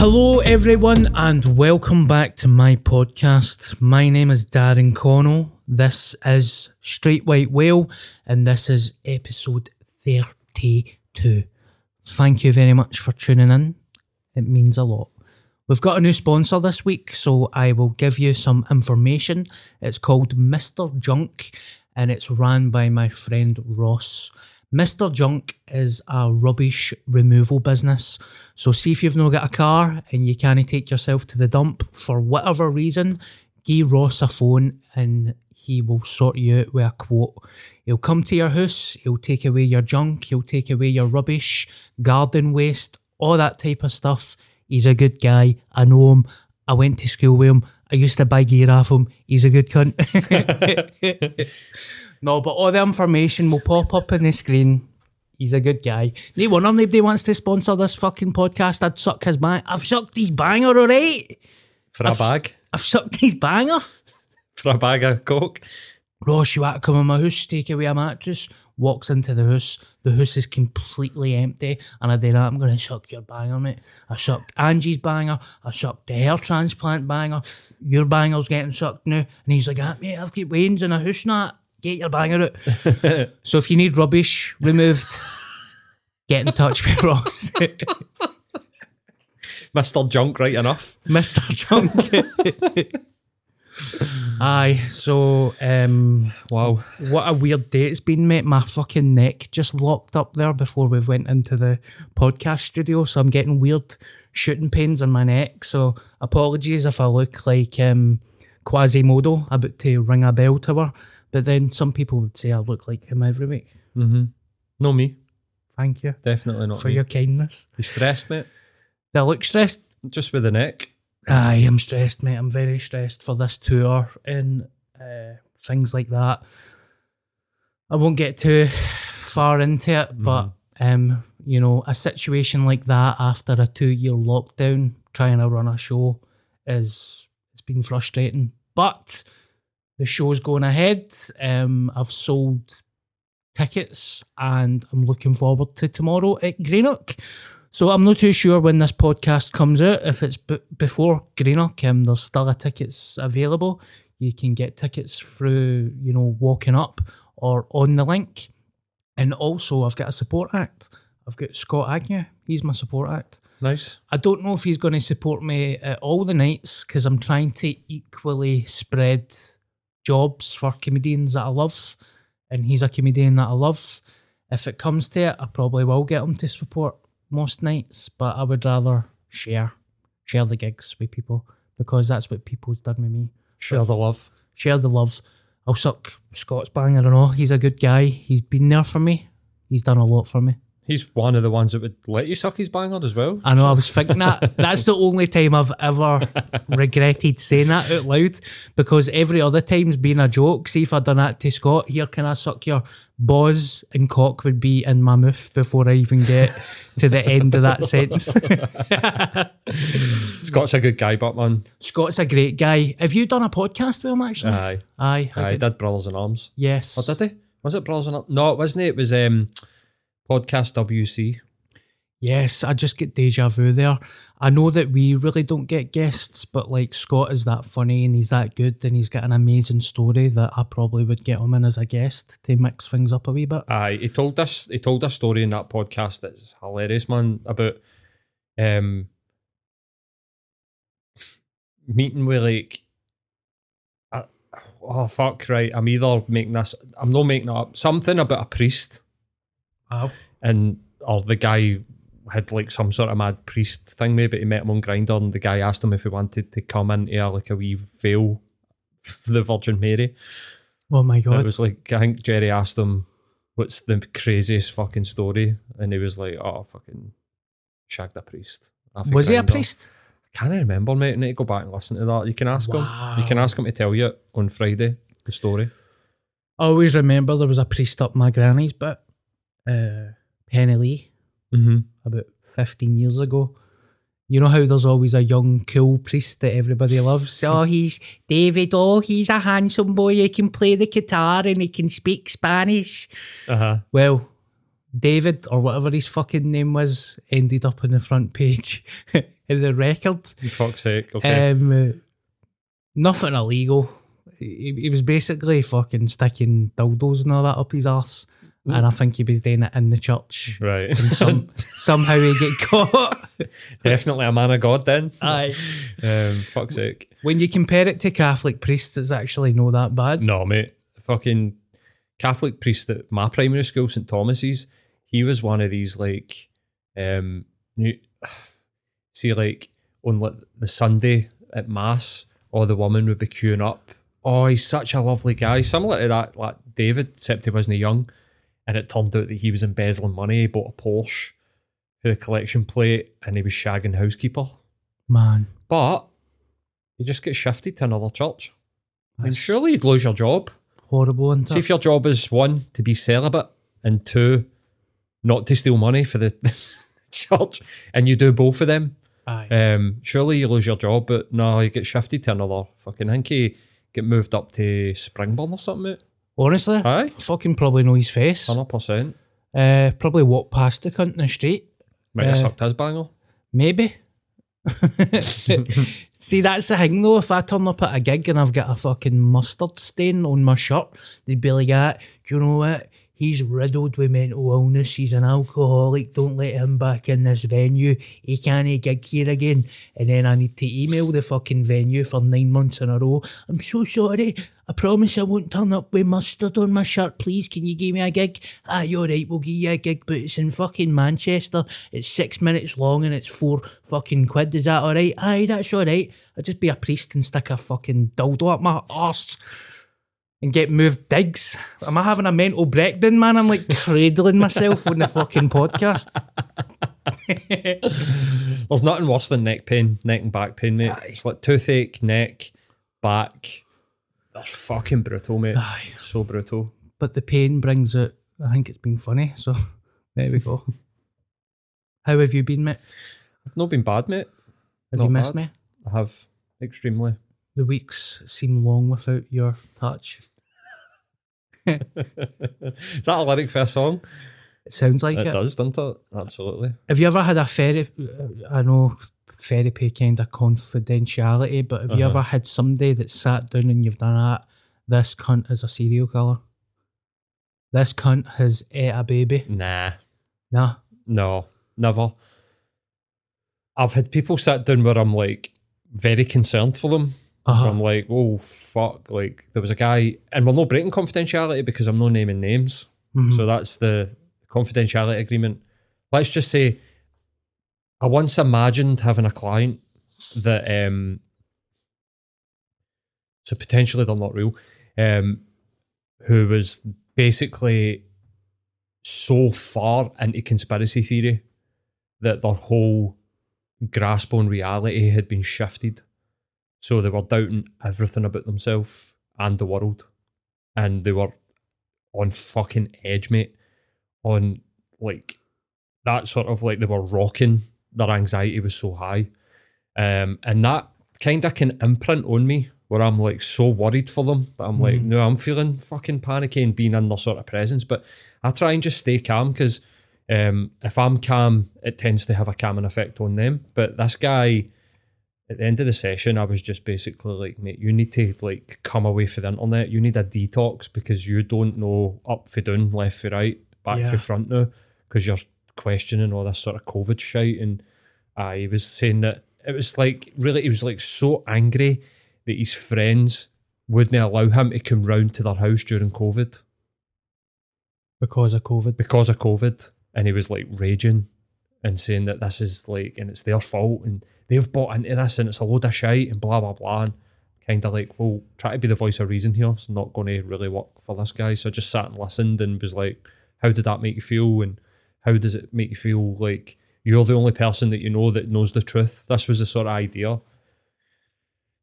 Hello, everyone, and welcome back to my podcast. My name is Darren Connell. This is Straight White Whale, and this is episode 32. Thank you very much for tuning in. It means a lot. We've got a new sponsor this week, so I will give you some information. It's called Mr. Junk, and it's ran by my friend Ross. Mr. Junk is a rubbish removal business. So, see if you've not got a car and you can't take yourself to the dump for whatever reason, give Ross a phone and he will sort you out with a quote. He'll come to your house, he'll take away your junk, he'll take away your rubbish, garden waste, all that type of stuff. He's a good guy. I know him. I went to school with him. I used to buy gear off him. He's a good cunt. no, but all the information will pop up on the screen. He's a good guy. No wonder nobody wants to sponsor this fucking podcast. I'd suck his bang. I've sucked his banger, alright? For a I've- bag? I've sucked his banger. For a bag of coke? Ross, you want to come in my house, take away a mattress? Walks into the house. The house is completely empty. And I do that. I'm going to suck your banger, mate. I sucked Angie's banger. I sucked the hair transplant banger. Your banger's getting sucked now. And he's like, ah, mate, I've got Wayne's in a house now. Get your banger out. so if you need rubbish removed, get in touch with Ross. Mr. Junk, right enough. Mr. Junk. Aye, so um, Wow. what a weird day it's been, mate. My fucking neck just locked up there before we went into the podcast studio, so I'm getting weird shooting pains in my neck. So apologies if I look like um, Quasimodo about to ring a bell to her. But then some people would say I look like him every week. Mm-hmm. No me. Thank you Definitely not for me. your kindness. You stressed, mate? Do I look stressed? Just with the neck. I am stressed, mate. I'm very stressed for this tour and uh, things like that. I won't get too far into it, but um, you know, a situation like that after a two-year lockdown, trying to run a show is it's been frustrating. But the show's going ahead. Um, I've sold tickets and I'm looking forward to tomorrow at Greenock. So I'm not too sure when this podcast comes out. If it's b- before Greenock, um, there's still a tickets available. You can get tickets through, you know, walking up or on the link. And also, I've got a support act. I've got Scott Agnew. He's my support act. Nice. I don't know if he's going to support me at all the nights because I'm trying to equally spread jobs for comedians that I love, and he's a comedian that I love. If it comes to it, I probably will get him to support most nights, but I would rather share share the gigs with people because that's what people's done with me. Share the love. Share the love. I'll suck Scott's bang. I don't know. He's a good guy. He's been there for me. He's done a lot for me. He's one of the ones that would let you suck his banger as well. I know. I was thinking that. That's the only time I've ever regretted saying that out loud because every other time's been a joke. See if I'd done that to Scott. Here, can I suck your balls and cock would be in my mouth before I even get to the end of that sentence. Scott's a good guy, but man, Scott's a great guy. Have you done a podcast with him actually? aye, Aye. aye, good- did Brothers in Arms. Yes. Or did he? Was it Brothers in Arms? No, it wasn't. It was um, podcast WC. Yes, I just get deja vu there. I know that we really don't get guests, but like Scott is that funny and he's that good and he's got an amazing story that I probably would get him in as a guest to mix things up a wee bit. Aye, he told us he told a story in that podcast that's hilarious, man, about um meeting with like uh, oh fuck right. I'm either making this I'm not making it up. Something about a priest Wow. and or the guy had like some sort of mad priest thing maybe he met him on Grindr and the guy asked him if he wanted to come into a, like a wee veil for the Virgin Mary. Oh my And god. It was like I think Jerry asked him, "What's the craziest fucking story?" And he was like, "Oh, fucking shagged a priest." Was he a priest? I Can't remember, mate. I need to go back and listen to that. You can ask him. You can ask him to tell you on Friday the story. I always remember there was a priest up my granny's but uh Penilee Mm-hmm. about fifteen years ago. You know how there's always a young, cool priest that everybody loves? Oh, he's David. Oh, he's a handsome boy. He can play the guitar and he can speak Spanish. Uh huh. Well, David, or whatever his fucking name was, ended up on the front page in the record. For fuck's sake. Okay. Um, uh, nothing illegal. He, he was basically fucking sticking dildos and all that up his arse. And I think he was doing it in the church. right. And some, somehow he get caught. Definitely a man of God then. Aye. Um, fuck's sake. When you compare it to Catholic priests, it's actually not that bad. No, mate. Fucking Catholic priest at my primary school, St Thomas's, he was one of these like um new see like on like the Sunday at Mass, or the woman would be queuing up. Oh, he's such a lovely guy. Similar to that, like David, except he wasn't young. And it turned out that he was embezzling money. He bought a Porsche for the collection plate and he was shagging housekeeper. Man. But you just get shifted to another church. I mean, That's surely you'd lose your job. Horrible, isn't See if your job is one to be celibate and two not to steal money for the church, and you do both of them. Aye. Um, surely you lose your job, but no, you get shifted to another fucking. You get moved up to Springburn or something. Mate. Honestly, Aye, fucking probably know his face. hundred percent. Uh, probably walk past the cunt in the street. Might have Uh, sucked his bangle. Maybe. See, that's the thing though. If I turn up at a gig and I've got a fucking mustard stain on my shirt, they'd be like, ah, do you know what? He's riddled with mental illness. He's an alcoholic. Don't let him back in this venue. He can't gig here again. And then I need to email the fucking venue for nine months in a row. I'm so sorry. I promise I won't turn up with mustard on my shirt. Please, can you give me a gig? Ah, you're right. We'll give you a gig, but it's in fucking Manchester. It's six minutes long and it's four fucking quid. Is that all right? Aye, that's all right. I'll just be a priest and stick a fucking dildo up my arse and get moved digs. Am I having a mental breakdown, man? I'm like cradling myself on the fucking podcast. There's nothing worse than neck pain, neck and back pain, mate. Aye. It's like toothache, neck, back. That's fucking brutal, mate. Aye. It's so brutal. But the pain brings it. I think it's been funny. So there we go. How have you been, mate? I've not been bad, mate. Have Not you missed bad. me? I have extremely. The weeks seem long without your touch. Is that a lyric for a song? It sounds like It it. does, doesn't it? Absolutely. Have you ever had a therapy? I know therapy kind of confidentiality, but have you Uh-huh. ever had somebody that sat down and you've done that? This cunt is a serial killer. This cunt has ate a baby. Nah, Nah. no, never. I've had people sit down where I'm like very concerned for them. Uh-huh. I'm like, oh fuck! Like there was a guy, and we're not breaking confidentiality because I'm not naming names. Mhm. So that's the confidentiality agreement. Let's just say, I once imagined having a client that, um, so potentially they're not real, um, who was basically so far into conspiracy theory that their whole grasp on reality had been shifted. So they were doubting everything about themselves and the world. And they were on fucking edge, mate. On like that sort of like they were rocking. Their anxiety was so high. Um, and that kind of can imprint on me where I'm like so worried for them. But I'm like, no, I'm feeling fucking panicky and being in their sort of presence. But I try and just stay calm because um, if I'm calm, it tends to have a calming effect on them. But this guy, at the end of the session, I was just basically like, mate, you need to like come away from the internet. You need a detox because you don't know up for down, left for right, back Yeah. for front now because you're questioning all this sort of COVID shit. And uh, he was saying that it was like really, he was like so angry that his friends wouldn't allow him to come round to their house during COVID because of COVID. because of COVID, and he was like raging and saying that this is like, and it's their fault, and they've bought into this, and it's a load of shite, and blah blah blah, and kind of like, well, try to be the voice of reason here. It's not going to really work for this guy. So I just sat and listened and was like, how did that make you feel, and how does it make you feel like you're the only person that you know that knows the truth? This was the sort of idea.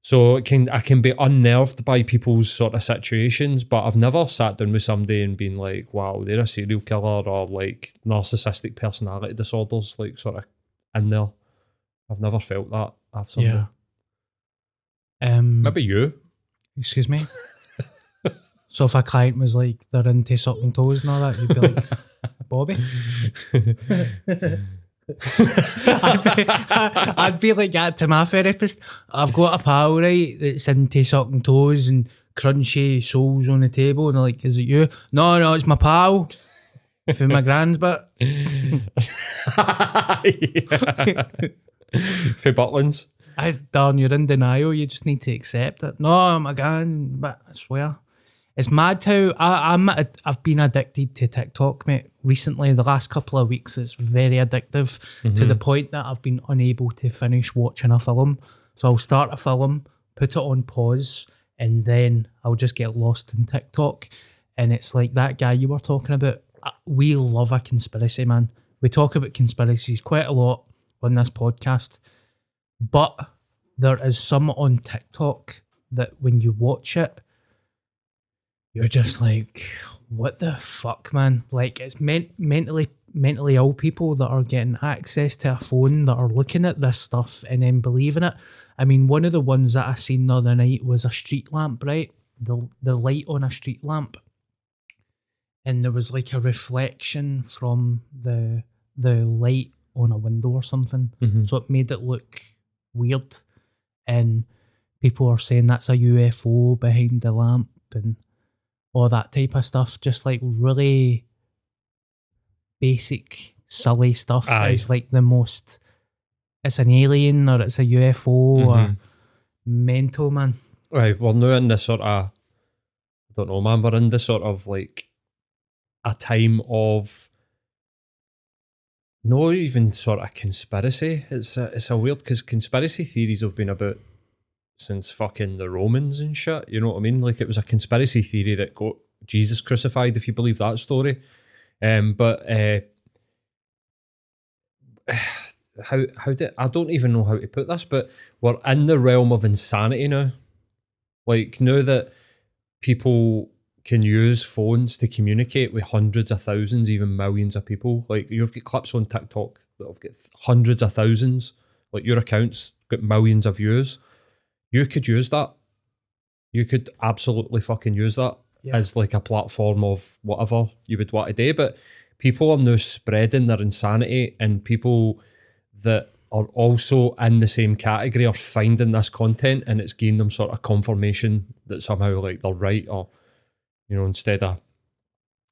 So it can I can be unnerved by people's sort of situations, but I've never sat down with somebody and been like, "Wow, they're a serial killer" or like narcissistic personality disorders, like sort of in there. I've never felt that. I've somebody. Yeah. Um, Maybe you. Excuse me. so if a client was like they're into sucking toes and all that, you'd be like, Bobby. I'd, be, I'd be like that to my therapist. I've got a pal right that's into sucking toes and crunchy soles on the table, and they're like, "Is it you?" No, no, it's my pal. For my grand's bit. For Butlins. I darn, you're in denial. You just need to accept it. No, I'm a grand, but I swear. It's mad how I, I'm. I've been addicted to TikTok, mate. Recently, the last couple of weeks, it's very addictive to the point that I've been unable to finish watching a film. So I'll start a film, put it on pause, and then I'll just get lost in TikTok. And it's like that guy you were talking about. Uh, We love a conspiracy, man. We talk about conspiracies quite a lot on this podcast. But there is some on TikTok that when you watch it, you're just like, what the fuck, man? Like it's meant mentally mentally ill people that are getting access to a phone that are looking at this stuff and then believing it. I mean, one of the ones that I seen the other night was a street lamp, right? The the light on a street lamp. And there was like a reflection from the the light on a window or something. Mhm. So it made it look weird. And people are saying that's a UFO behind the lamp and all that type of stuff. Just like really basic, silly stuff Aye. is like the most it's an alien or it's a UFO or Mhm. mental man. Right, we're now in this sort of, I don't know, man, we're in this sort of like a time of no even sort of conspiracy. It's a, it's a weird because conspiracy theories have been about since fucking the Romans and shit. You know what I mean? Like it was a conspiracy theory that got Jesus crucified, if you believe that story. Um, but uh, how how did I don't even know how to put this, but we're in the realm of insanity now. Like now that people can use phones to communicate with hundreds of thousands, even millions of people. Like you've got clips on TikTok that have got hundreds of thousands. Like your accounts got millions of views. You could use that. You could absolutely fucking use that Yeah. as like a platform of whatever you would want to do. But people are now spreading their insanity, and people that are also in the same category are finding this content, and it's giving them sort of confirmation that somehow like they're right, or you know, instead of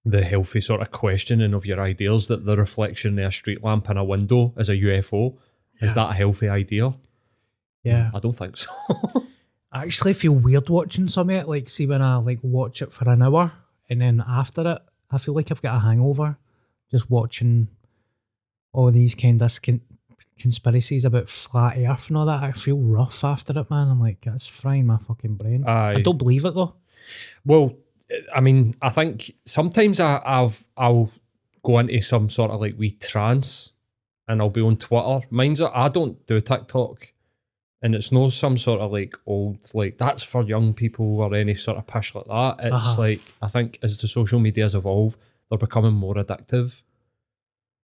the healthy sort of questioning of your ideals that the reflection in a street lamp in a window is a UFO. Is that a healthy idea? Yeah. I don't think so. I actually feel weird watching some of it. Like, see, when I like watch it for an hour and then after it, I feel like I've got a hangover just watching all these kind of con- conspiracies about flat Earth and all that. I feel rough after it, man. I'm like, that's frying my fucking brain. Aye. I don't believe it though. Well, I mean, I think sometimes I, I've I'll go into some sort of like wee trance, and I'll be on Twitter. Mine's I don't do TikTok, and it's no some sort of like old like that's for young people or any sort of push like that. It's Uh-huh. like I think as the social medias evolve, they're becoming more addictive.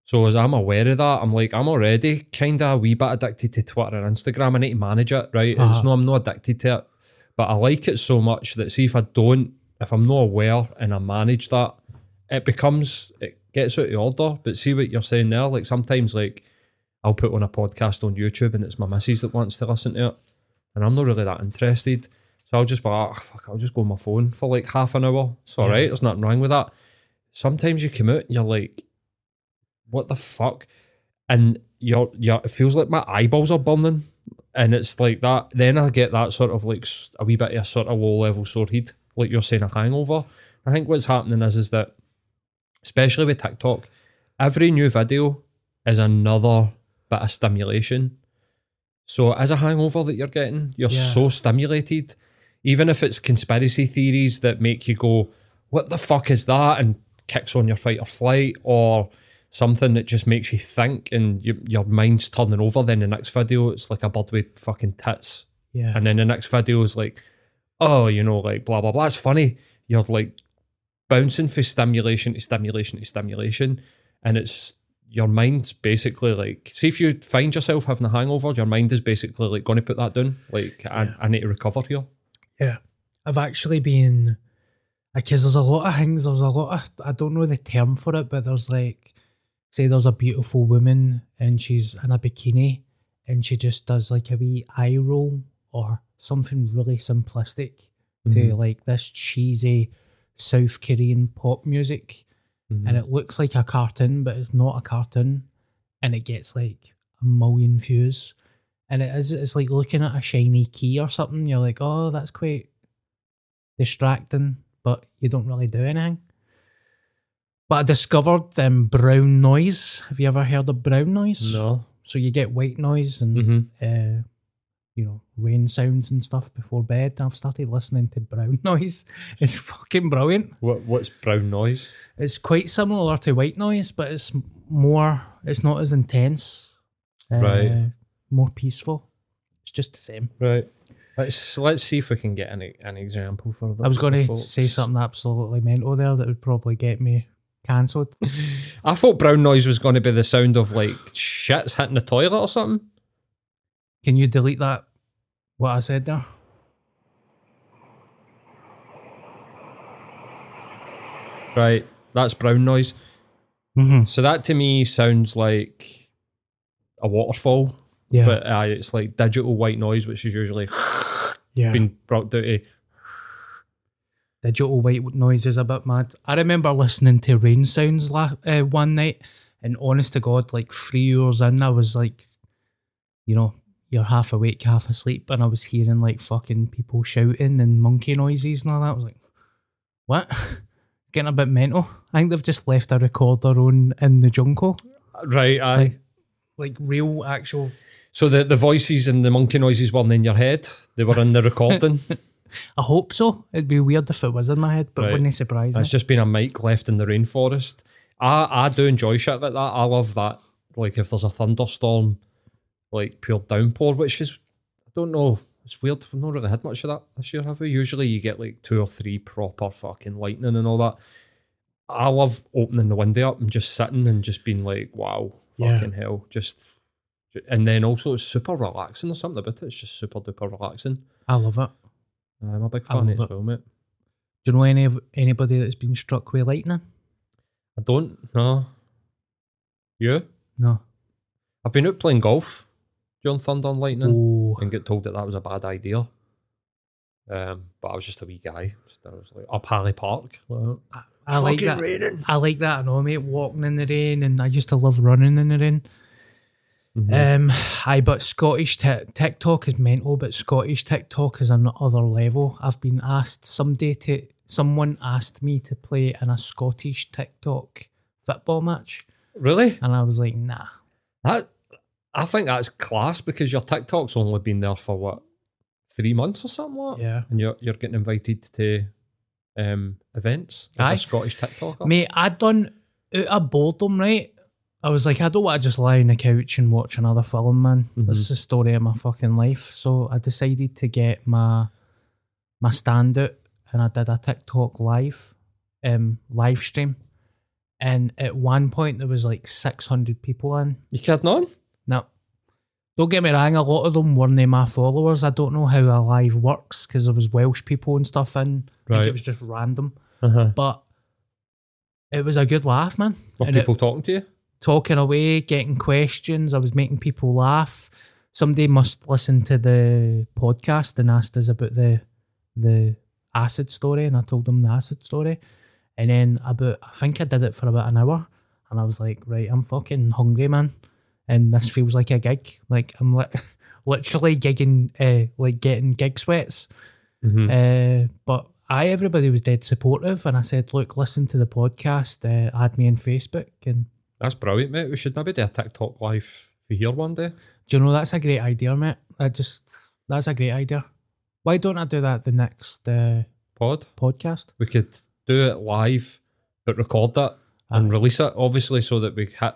So as I'm aware of that, I'm like I'm already kind of a wee bit addicted to Twitter and Instagram. I need to manage it, right? It's Uh-huh. no, I'm not addicted to it, but I like it so much that see if I don't, if I'm not aware and I manage that, it becomes it gets out of order. But see what you're saying there, like sometimes like I'll put on a podcast on YouTube and it's my missus that wants to listen to it, and I'm not really that interested. So I'll just be like, "Ah, fuck, I'll just go on my phone for like half an hour. It's all Yeah. right. There's nothing wrong with that. Sometimes you come out and you're like, what the fuck? And you're, you're, it feels like my eyeballs are burning. And it's like that. Then I get that sort of like a wee bit of a sort of low level sore head, like you're saying, a hangover. I think what's happening is, is that, especially with TikTok, every new video is another bit of stimulation. So as a hangover that you're getting, you're Yeah. so stimulated. Even if it's conspiracy theories that make you go, what the fuck is that? And kicks on your fight or flight, or something that just makes you think and you, your mind's turning over. Then the next video, it's like a bird with fucking tits. Yeah. And then the next video is like, oh, you know, like blah, blah, blah. It's funny. You're like bouncing from stimulation to stimulation to stimulation. And it's your mind's basically like, see if you find yourself having a hangover, your mind is basically like going to put that down. Like, I, I need to recover here. Yeah. I've actually been because there's a lot of things, there's a lot of I don't know the term for it, but there's like say there's a beautiful woman and she's in a bikini and she just does like a wee eye roll or something really simplistic to like this cheesy South Korean pop music. And it looks like a cartoon, but it's not a cartoon. And it gets like a million views. And it is it's like looking at a shiny key or something. You're like, oh, that's quite distracting, but you don't really do anything. But I discovered um, brown noise. Have you ever heard of brown noise? No. So you get white noise and hmm uh, you know rain sounds and stuff before bed. I've started listening to brown noise. It's fucking brilliant. What, what's brown noise? It's quite similar to white noise, but it's more. It's not as intense. Uh, Right. More peaceful. It's just the same. Right. Let's let's see if we can get an an example for that. I was going to say something absolutely mental there that would probably get me cancelled. I thought brown noise was going to be the sound of like shits hitting the toilet or something. Can you delete that? What I said there. Right. That's brown noise. Mm-hmm. So that to me sounds like a waterfall, Yeah. but uh, it's like digital white noise, which is usually yeah. been brought down to. digital white noise is a bit mad. I remember listening to rain sounds la- uh, one night, and honest to God, like three hours in, I was like, you know, you're half awake, half asleep, and I was hearing like fucking people shouting and monkey noises and all that. I was like, what? Getting a bit mental. I think they've just left a recorder on in the jungle, Right. Aye. Like- like real actual. so the, the voices and the monkey noises weren't in your head; they were in the recording. I hope so. It'd be weird if it was in my head, but Right. wouldn't it surprise me. It's just been a mic left in the rainforest. I I do enjoy shit like that. I love that. Like if there's a thunderstorm, like pure downpour, which is I don't know. It's weird. We've not really had much of that this year, have we? Usually you get like two or three proper fucking lightning and all that. I love opening the window up and just sitting and just being like, wow, Yeah. fucking hell. Just and then also it's super relaxing. There's something about it. It's just super duper relaxing. I love it. I'm a big fan of it love as well, mate. Do you know any of anybody that's been struck with lightning? I don't No. You? No. I've been out playing golf during Thunder and Lightning Oh, and get told that that was a bad idea. Um, but I was just a wee guy. Just, I was like up Harley Park. like, I like that. I like that. I know, mate. Walking in the rain, and I used to love running in the rain. mhm. Um, aye, but Scottish t- TikTok is mental, but Scottish TikTok is another level. I've been asked someday to. Someone asked me to play in a Scottish TikTok football match, really? and I was like, nah. That I think that's class because your TikTok's only been there for what three months or something like? Yeah. And you're you're getting invited to um, events as Aye. a Scottish TikToker? Mate, I'd done out of boredom, right? I was like, I don't want to just lie on the couch and watch another film, man. This is the story of my fucking life. So I decided to get my my stand out and I did a TikTok live, um, live stream. And at one point there was like six hundred people in. You kidding on? Now, don't get me wrong, a lot of them weren't my followers. I don't know how a live works because there was Welsh people and stuff in. Right. it was just random. Uh-huh. But it was a good laugh, man. Were And it- people talking to you? talking away, getting questions. I was making people laugh. Somebody must listen to the podcast and asked us about the the acid story, and I told them the acid story. And then about, I think I did it for about an hour, and I was like, right, I'm fucking hungry, man, and this feels like a gig. Like I'm li- literally gigging, uh, like getting gig sweats. Mm-hmm. Uh, but I, everybody was dead supportive, and I said, look, listen to the podcast, uh, add me on Facebook, and That's brilliant, mate. We should maybe do a TikTok live for here one day. Do you know that's a great idea, mate? I just that's a great idea. Why don't I do that the next uh, Pod. podcast? We could do it live, but record that and release it, obviously, so that we hit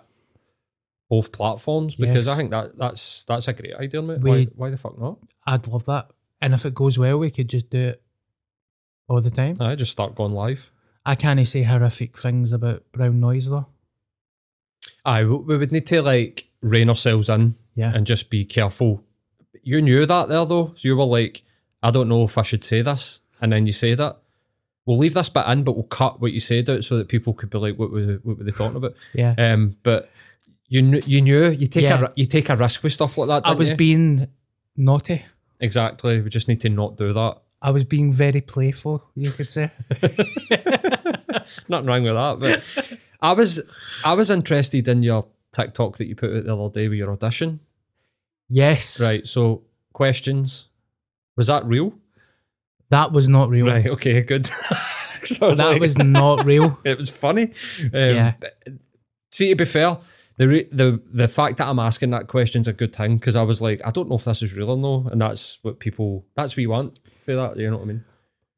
both platforms. Because Yes. I think that that's that's a great idea, mate. We- why, why the fuck not? I'd love that. And if it goes well, we could just do it all the time. I just start going live. I can't say horrific things about brown noise though. We we would need to like rein ourselves in Yeah. and just be careful. You knew that there though, so you were like, I don't know if I should say this, and then you say that. We'll leave this bit in, but we'll cut what you said out so that people could be like, what were what were they talking about? yeah. Um, but you knew you knew you take Yeah. a you take a risk with stuff like that. I was you? being naughty. exactly. We just need to not do that. I was being very playful, you could say. Nothing wrong with that. But I was I was interested in your TikTok that you put out the other day with your audition. yes. Right. So questions. Was that real? That was not real. Right. Okay. Good. 'Cause I was That like- was not real. It was funny. Um, Yeah. See, to be fair, the re- the the fact that I'm asking that question is a good thing because I was like, I don't know if this is real or no, and that's what people. That's what you want for that. You know what I mean?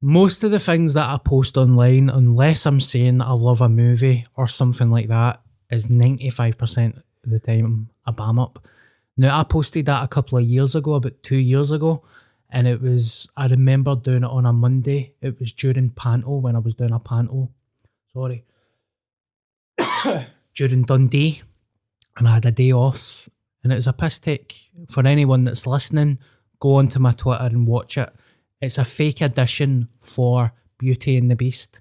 Most of the things that I post online, unless I'm saying that I love a movie or something like that, is 95% of the time a bam up. Now, I posted that a couple of years ago, about two years ago, and it was, I remember doing it on a Monday. It was during Panto when I was doing a Panto. Sorry. during Dundee, and I had a day off, and it was a piss take. For anyone that's listening, go onto my Twitter and watch it. It's a fake edition for Beauty and the Beast.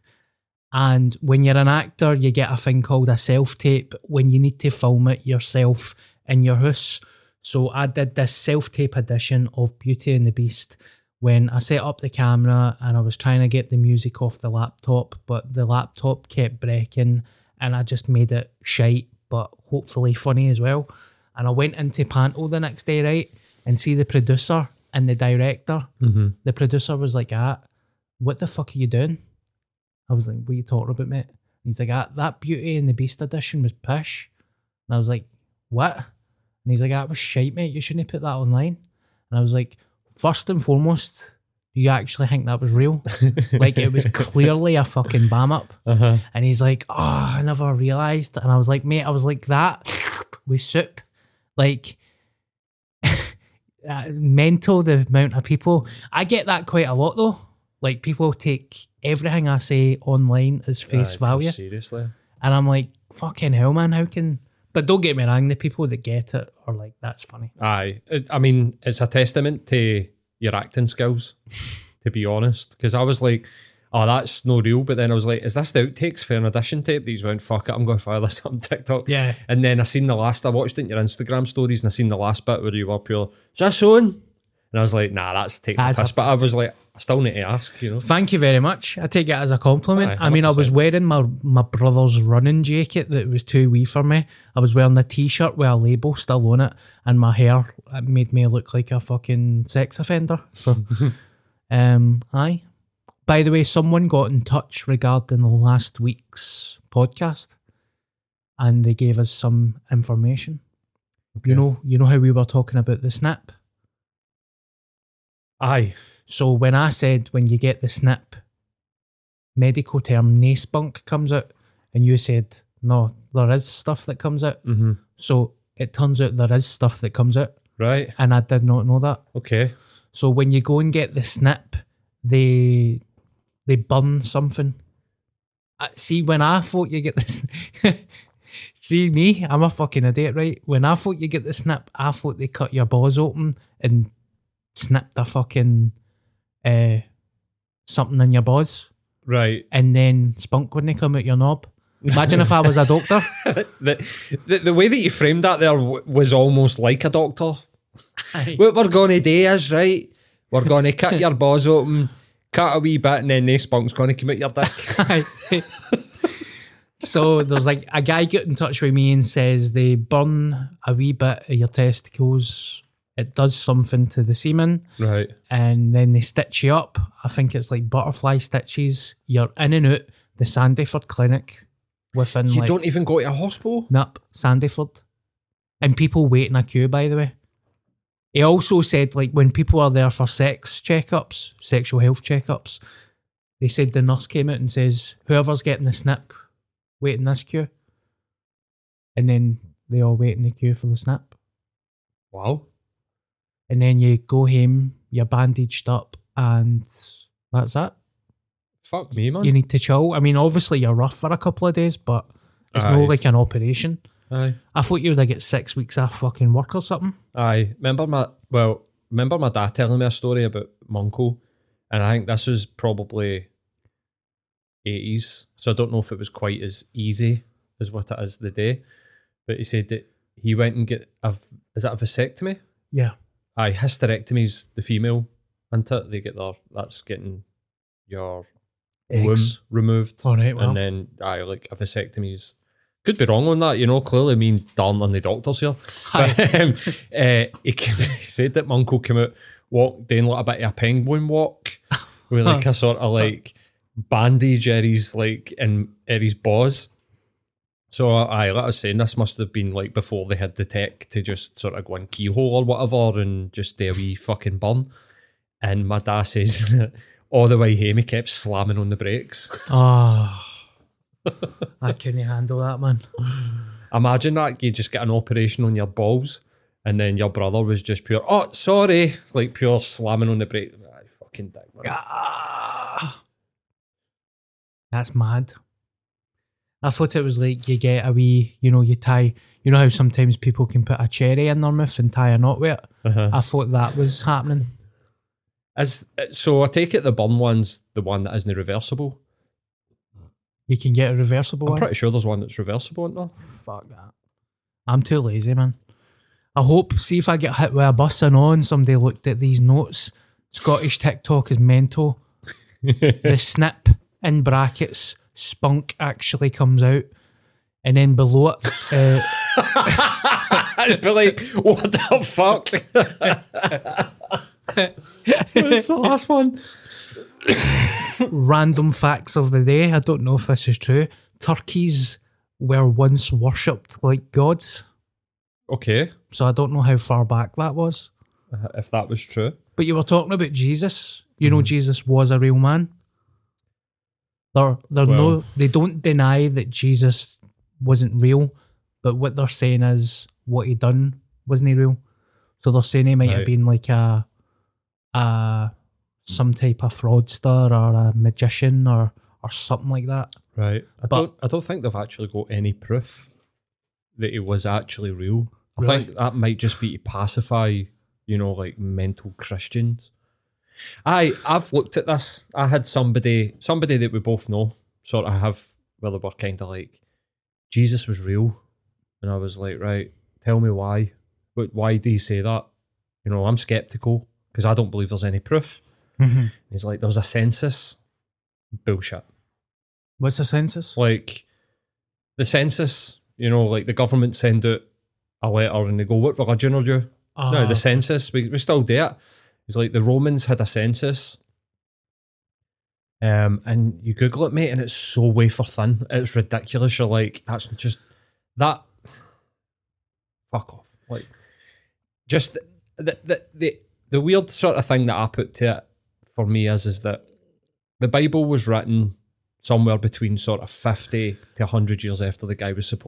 And when you're an actor, you get a thing called a self tape when you need to film it yourself in your house. So I did this self tape edition of Beauty and the Beast when I set up the camera and I was trying to get the music off the laptop, but the laptop kept breaking and I just made it shite, but hopefully funny as well. And I went into Panto the next day, right, and see the producer and the director. Mm-hmm. The producer was like, ah, what the fuck are you doing? I was like, what are you talking about, mate? He's like, ah, that Beauty and the Beast edition was pish. And I was like, what? And he's like, that was shite, mate. You shouldn't have put that online. And I was like, first and foremost, you actually think that was real? like, it was clearly a fucking bam up. Uh-huh. And he's like, oh, I never realised. And I was like, mate, I was like that with soup. Like, uh, mental the amount of people. I get that quite a lot though. Like, people take everything I say online as face value. Seriously. And I'm like, fucking hell, man, how can. But don't get me wrong, the people that get it are like, that's funny. Aye. I mean, it's a testament to your acting skills, to be honest. Because I was like, oh, that's no real. But then I was like, is this the outtakes for an audition tape? These went, fuck it, I'm going to fire this on TikTok. Yeah. And then I seen the last, I watched it in your Instagram stories and I seen the last bit where you were pure, is this on? And I was like, nah, that's taking the a piss. But I was like, I still need to ask, you know? Thank you very much. I take it as a compliment. Aye, I mean, I was wearing my my brother's running jacket that was too wee for me. I was wearing a t-shirt with a label still on it, and my hair it made me look like a fucking sex offender. So, um, aye. By the way, someone got in touch regarding the last week's podcast, and they gave us some information. You know, you know how we were talking about the snip. Aye. So when I said when you get the snip, medical term naspunk comes out, and you said no, there is stuff that comes out. Mm-hmm. So it turns out there is stuff that comes out, Right. and I did not know that. Okay. So when you go and get the snip, they they burn something. Uh, see, when I thought you get this, see me, I'm a fucking idiot, right? When I thought you get the snip, I thought they cut your balls open and snipped a fucking uh, something in your balls, Right. and then spunk when they come out your knob. Imagine if I was a doctor. the, the the way that you framed that there w- was almost like a doctor. What we're going to do is right. We're going to cut your balls open, cut a wee bit, and then this spunk's going to come out your dick. so there's like a guy get in touch with me and says they burn a wee bit of your testicles. It does something to the semen, right. and then they stitch you up. I think it's like butterfly stitches. You're in and out the Sandyford clinic within You like don't even go to a hospital. Nope, Sandyford. And people wait in a queue, by the way. He also said, like, when people are there for sex checkups, sexual health checkups, they said the nurse came out and says, whoever's getting the snip, wait in this queue. And then they all wait in the queue for the snip. Wow. And then you go home, you're bandaged up, and that's it. Fuck me, man. You need to chill. I mean, obviously, you're rough for a couple of days, but it's no like an operation. Aye. I thought you would like get six weeks off fucking work or something. Aye. Remember my well. Remember my dad telling me a story about uncle, and I think this was probably eighties. So I don't know if it was quite as easy as what it is today. But he said that he went and get a is that a vasectomy? Yeah. Aye, hysterectomy's the female, isn't it? They get their that's getting your womb removed. All right, well. And then aye, like a vasectomy's could be wrong on that, you know. Clearly, mean darn on the doctors here. But, um, uh, he, came, he said that my uncle came out, walked doing like a bit of a penguin walk with like a sort of like bandage at his like in at his balls. So I like I was saying, this must have been like before they had the tech to just sort of go in keyhole or whatever and just do a wee fucking burn. And my dad says that all the way home he kept slamming on the brakes. Oh, I couldn't handle that, man. Imagine that you just get an operation on your balls and then your brother was just pure, oh, sorry, like pure slamming on the brake. I fucking dick, man. Ah. That's mad. I thought it was like you get a wee, you know, you tie, you know how sometimes people can put a cherry in their mouth and tie a knot with it? Uh-huh. I thought that was happening. As, so I take it the burn one's the one that isn't reversible. You can get a reversible I'm one. pretty sure there's one that's reversible, isn't there? Fuck that. I'm too lazy, man. I hope, see if I get hit with a bus and on, somebody looked at these notes. Scottish TikTok is mental. the snip in brackets, spunk actually comes out. And then below it, uh, I'd be like, what the fuck? What's the last one? random facts of the day. I don't know if this is true. Turkeys were once worshipped like gods. Okay, So I don't know how far back that was. uh, if that was true. But you were talking about Jesus. You know, Jesus was a real man. They're, they're no, they don't deny that Jesus wasn't real, but what they're saying is what he done wasn't he real. So they're saying he might have been like a, a some type of fraudster or a magician or or something like that. Right. I But- don't. I don't think they've actually got any proof that he was actually real. I Really? think that might just be to pacify, you know, like mental Christians. I I've looked at this. I had somebody somebody that we both know sort of have well they were kind of like Jesus was real, and I was like, right, tell me why. But why do you say that? You know, I'm skeptical because I don't believe there's any proof. Mm-hmm. He's like, there was a census. Bullshit. What's the census? like the census, you know, like the government send out a letter and they go, What religion are you? no, Ah, the census, we, we still do it. It's like the Romans had a census. Um, and you Google it, mate, and it's so wafer thin. It's ridiculous. You're like, that's just that. Fuck off. Like, just the, the the the weird sort of thing that I put to it for me is is that the Bible was written somewhere between sort of 50 to 100 years after the guy was supposed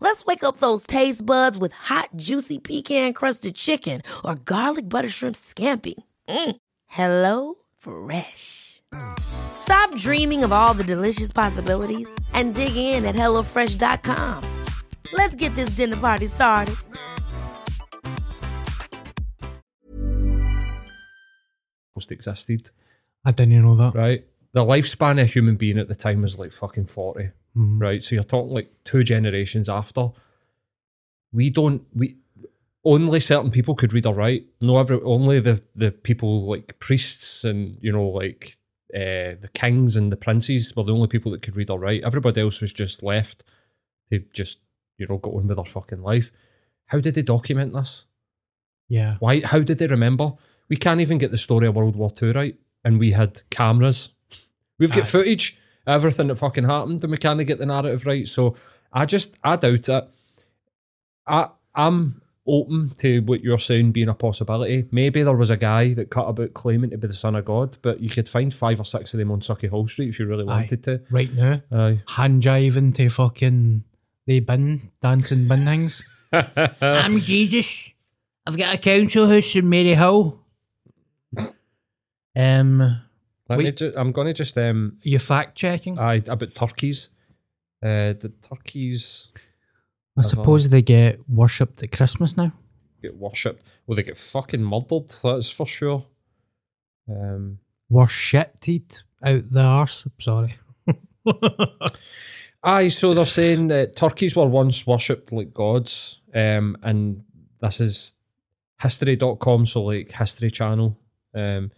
Let's wake up those taste buds with hot, juicy pecan crusted chicken or garlic butter shrimp scampi. Mm. Hello Fresh. Stop dreaming of all the delicious possibilities and dig in at HelloFresh.com. Let's get this dinner party started. Most existed, I didn't know that. right? The lifespan of a human being at the time was like fucking 40, Mhm. right? So you're talking like two generations after. We don't, we, only certain people could read or write. No, every, only the, the people like priests and, you know, like uh, the kings and the princes were the only people that could read or write. Everybody else was just left to just, you know, go on with their fucking life. How did they document this? Yeah. Why? How did they remember? We can't even get the story of World War Two right, and we had cameras. We've got Aye. footage, everything that fucking happened, and we can't get the narrative right. So I just, I doubt it. I, I'm open to what you're saying being a possibility. Maybe there was a guy that cut about claiming to be the son of God, but you could find five or six of them on Sauchiehall Street if you really Aye. wanted to. Right now, Aye. hand jiving to fucking the bin, dancing bin things. I'm Jesus. I've got a council house in Maryhill. Um, Let me Wait. ju- I'm going to just um, you fact checking? aye about turkeys. Uh, the turkeys. I suppose they get worshipped at Christmas now. get worshipped. Well, they get fucking murdered. That's for sure. Um, Worshipped out the arse. Sorry. aye, so they're saying that turkeys were once worshipped like gods, um, and this is history.com, so like History Channel, um,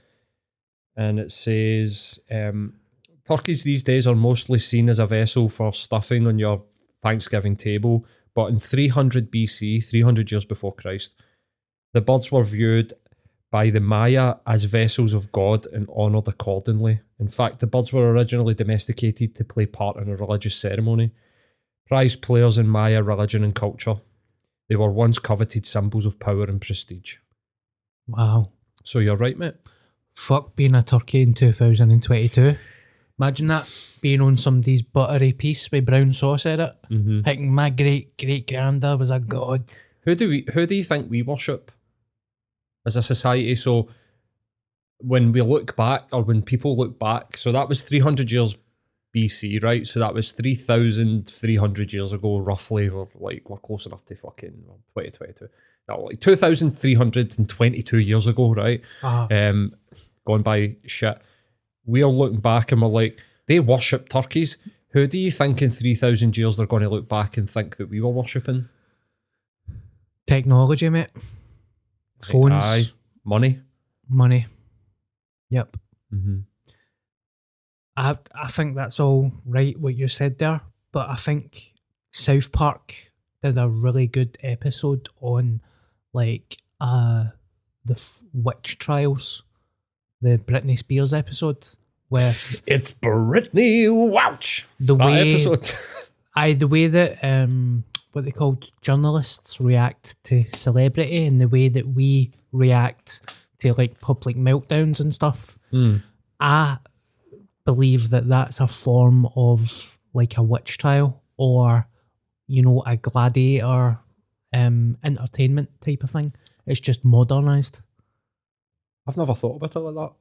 and it says um, turkeys these days are mostly seen as a vessel for stuffing on your Thanksgiving table, but in 300 BC, 300 years before Christ, the birds were viewed by the Maya as vessels of God and honoured accordingly. In fact, the birds were originally domesticated to play part in a religious ceremony. Prized players in Maya religion and culture, they were once coveted symbols of power and prestige. Wow. So you're right, mate. Fuck being a turkey in 2022. Imagine that being on somebody's buttery piece with brown sauce in it. Mm-hmm. Thinking my great great granddad was a god. Who do we? Who do you think we worship as a society? So when we look back, or when people look back, so that was 300 years BC, right? So that was 3,300 years ago, roughly. We're like we're close enough to fucking 2022. No, like 2,322 years ago, right? Ah, Um, going by shit. We are looking back and we're like, they worship turkeys. Who do you think in 3,000 years they're going to look back and think that we were worshipping? technology, mate. Phones, Aye. Money. money. Yep. Mm-hmm. I I think that's all right what you said there, but I think South Park did a really good episode on like uh the f- witch trials, the Britney Spears episode with It's Britney Wouch. the way episode. I the way that um what they called journalists react to celebrity and the way that we react to like public meltdowns and stuff. Hmm. I believe that that's a form of like a witch trial or you know a gladiator um entertainment type of thing. It's just modernized. I've never thought about it like that.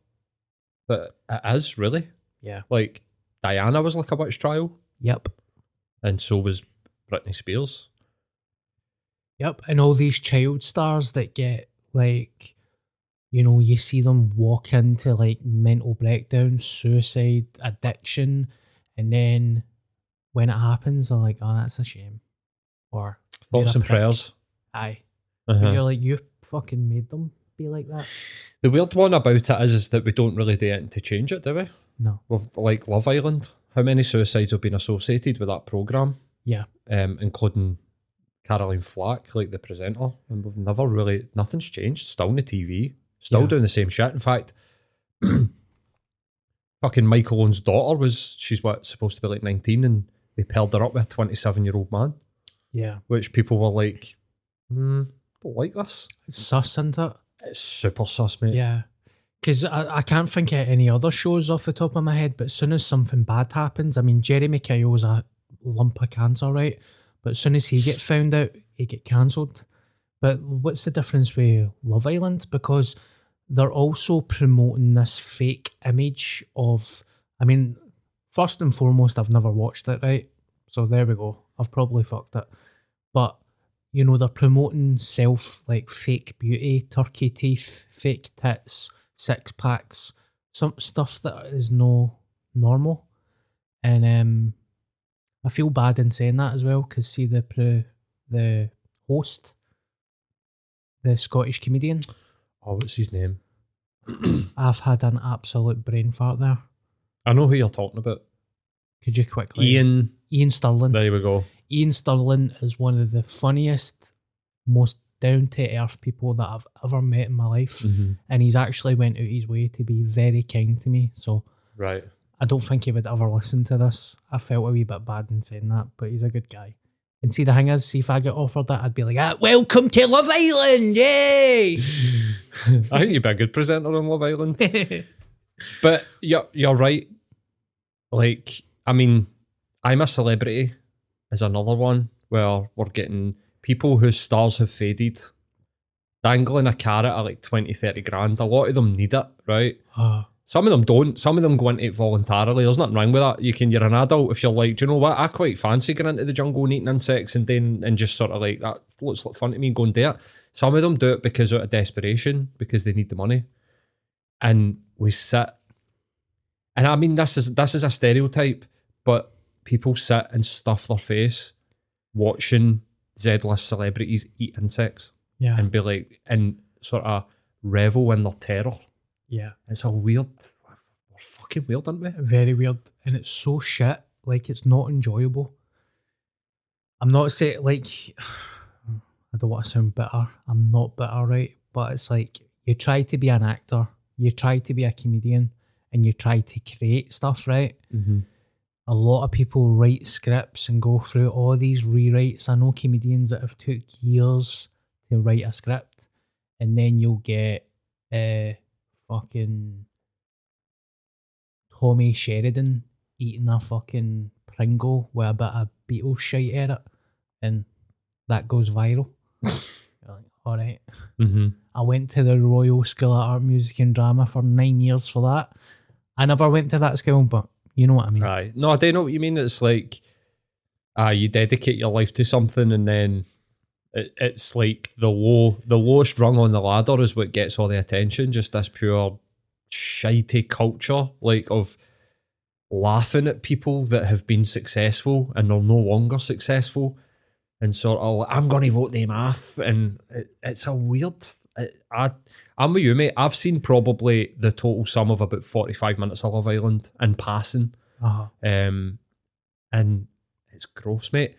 But it is, really. Yeah. Like, Diana was like a witch trial, Yep. and so was Britney Spears. Yep, and all these child stars that get like, you know, you see them walk into like mental breakdown, suicide, addiction, and then when it happens, they're like, "Oh, that's a shame," or "You're Thoughts and prick." prayers. Aye, Uh-huh. But you're like, you fucking made them be like that. The weird one about it is, is that we don't really do anything to change it, do we? No. With like Love Island, how many suicides have been associated with that program? Yeah. um, including Caroline Flack, like the presenter, and we've never really nothing's changed. Still on the TV, still Yeah. doing the same shit. In fact, fucking Michael Owen's daughter was she's what supposed to be like nineteen, and they paired her up with a twenty-seven year old man, Yeah. which people were like, hmm, don't like this. It's sus, isn't it? It's super sus, mate. Yeah. Because I, I can't think of any other shows off the top of my head, but as soon as something bad happens, I mean, Jeremy Kyle's a lump of cancer, right? But as soon as he gets found out, he get cancelled. But what's the difference with Love Island? Because they're also promoting this fake image of, I mean, first and foremost, I've never watched it, right? So there we go. I've probably fucked it. But you know, they're promoting self like fake beauty, turkey teeth, fake tits, six packs, some stuff that is no normal. And um I feel bad in saying that as well because see the pro, the host, the Scottish comedian, Oh, what's his name? I've had an absolute brain fart there. I know who you're talking about. Could you quickly? Iain. Iain Stirling. There we go. Iain Stirling is one of the funniest, most down to earth people that I've ever met in my life. Mhm. And he's actually went out his way to be very kind to me. So Right. I don't think he would ever listen to this. I felt a wee bit bad in saying that, but he's a good guy. And see, the thing is, see if I get offered that, I'd be like, ah, "Welcome to Love Island, yay!" I think you'd be a good presenter on Love Island. But you're you're right. Like, I mean, I'm a celebrity is another one where we're getting people whose stars have faded, dangling a carrot at like 20, 30 grand. A lot of them need it, right? Ah, Some of them don't. Some of them go into it voluntarily. There's nothing wrong with that. You can. You're an adult if you're like, do you know what? I quite fancy going into the jungle and eating insects and then and just sort of like that looks like fun to me and go and do it. Some of them do it because out of desperation because they need the money, and we sit. And I mean, this is this is a stereotype, but people sit and stuff their face watching Z-list celebrities eat insects yeah, and be like and sort of revel in their terror. yeah, It's a weird, we're fucking weird, aren't we? very weird, and it's so shit. Like it's not enjoyable. I'm not saying like I don't want to sound bitter. I'm not bitter, right? But it's like you try to be an actor, you try to be a comedian, and you try to create stuff, right? Mm-hmm. A lot of people write scripts and go through all these rewrites. I know comedians that have took years to write a script, and then you'll get uh fucking Tommy Sheridan eating a fucking Pringle with a bit of Beatles shite at it, and that goes viral. All right. Mm-hmm. I went to the Royal School of Art, Music and Drama for nine years for that. I never went to that school, but you know what I mean. Right. No, I don't know what you mean. It's like, uh, you dedicate your life to something, and then it, it's like the low, the lowest rung on the ladder is what gets all the attention. Just this pure shitey culture, like of laughing at people that have been successful and are no longer successful, and sort of, I'm going to vote them off, and it, it's a weird. It, I, I'm with you, mate. I've seen probably the total sum of about 45 minutes of Love Island in passing. Uh-huh. Um, and it's gross, mate.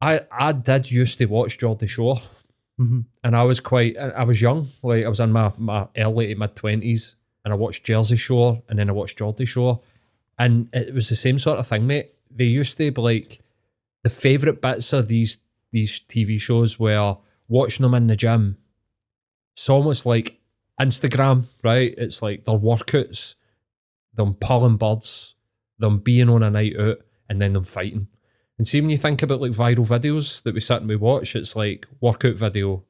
I I did used to watch Geordie Shore, Mhm. and I was quite. I was young, like I was in my my early to mid twenties, and I watched Jersey Shore, and then I watched Geordie Shore, and it was the same sort of thing, mate. They used to be like the favorite bits of these these TV shows were watching them in the gym. It's almost like Instagram, right? It's like their workouts, them pulling birds, them being on a night out, and then them fighting. And see, when you think about like viral videos that we sit and we watch, it's like workout video,